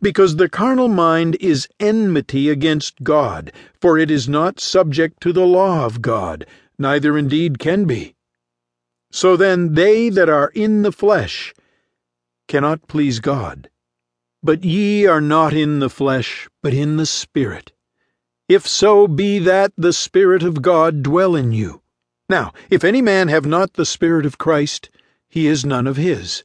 Because the carnal mind is enmity against God, for it is not subject to the law of God, neither indeed can be. So then they that are in the flesh cannot please God. But ye are not in the flesh, but in the Spirit. If so be that the Spirit of God dwell in you. Now, if any man have not the Spirit of Christ, he is none of his.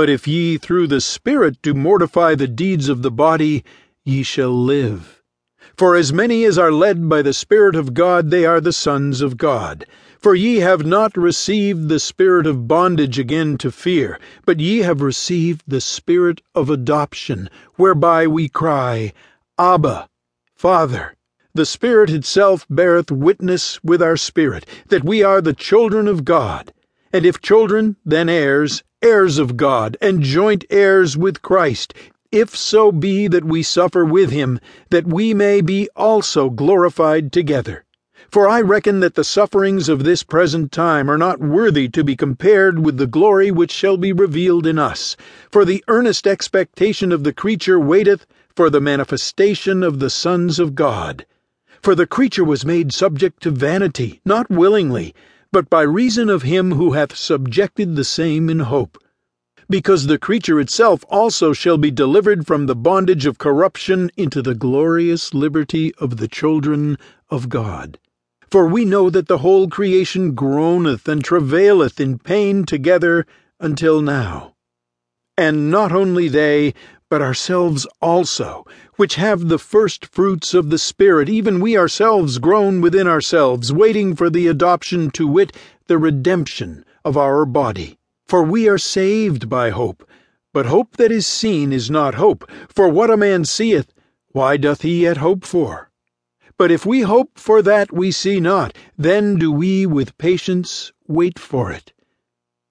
But if ye through the Spirit do mortify the deeds of the body, ye shall live. For as many as are led by the Spirit of God, they are the sons of God. For ye have not received the spirit of bondage again to fear, but ye have received the Spirit of adoption, whereby we cry, Abba, Father. The Spirit itself beareth witness with our spirit that we are the children of God. And if children, then heirs heirs of God, and joint heirs with Christ, if so be that we suffer with him, that we may be also glorified together. For I reckon that the sufferings of this present time are not worthy to be compared with the glory which shall be revealed in us. For the earnest expectation of the creature waiteth for the manifestation of the sons of God. For the creature was made subject to vanity, not willingly but by reason of him who hath subjected the same in hope. Because the creature itself also shall be delivered from the bondage of corruption into the glorious liberty of the children of God. For we know that the whole creation groaneth and travaileth in pain together until now. And not only they, but ourselves also, which have the first fruits of the Spirit, even we ourselves groan within ourselves, waiting for the adoption to wit, the redemption of our body. For we are saved by hope. But hope that is seen is not hope, for what a man seeth, why doth he yet hope for? But if we hope for that we see not, then do we with patience wait for it.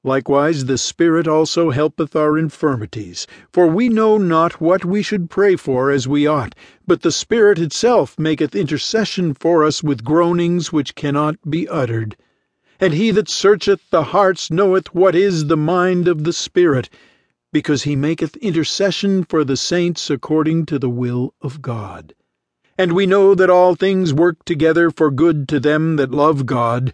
Likewise, the Spirit also helpeth our infirmities. For we know not what we should pray for as we ought, but the Spirit itself maketh intercession for us with groanings which cannot be uttered. And he that searcheth the hearts knoweth what is the mind of the Spirit, because he maketh intercession for the saints according to the will of God. And we know that all things work together for good to them that love God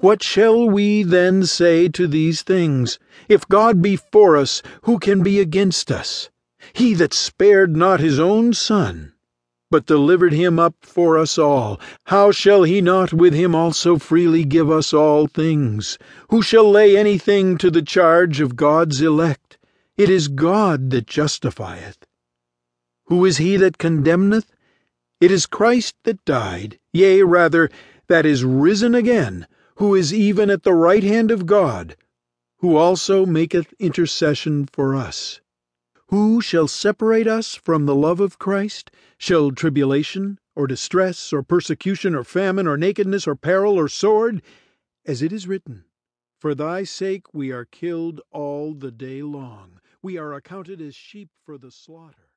What shall we then say to these things? If God be for us, who can be against us? He that spared not his own Son, but delivered him up for us all, how shall he not with him also freely give us all things? Who shall lay anything to the charge of God's elect? It is God that justifieth. Who is he that condemneth? It is Christ that died, yea, rather, that is risen again who is even at the right hand of God, who also maketh intercession for us. Who shall separate us from the love of Christ? Shall tribulation, or distress, or persecution, or famine, or nakedness, or peril, or sword? As it is written, For thy sake we are killed all the day long, we are accounted as sheep for the slaughter.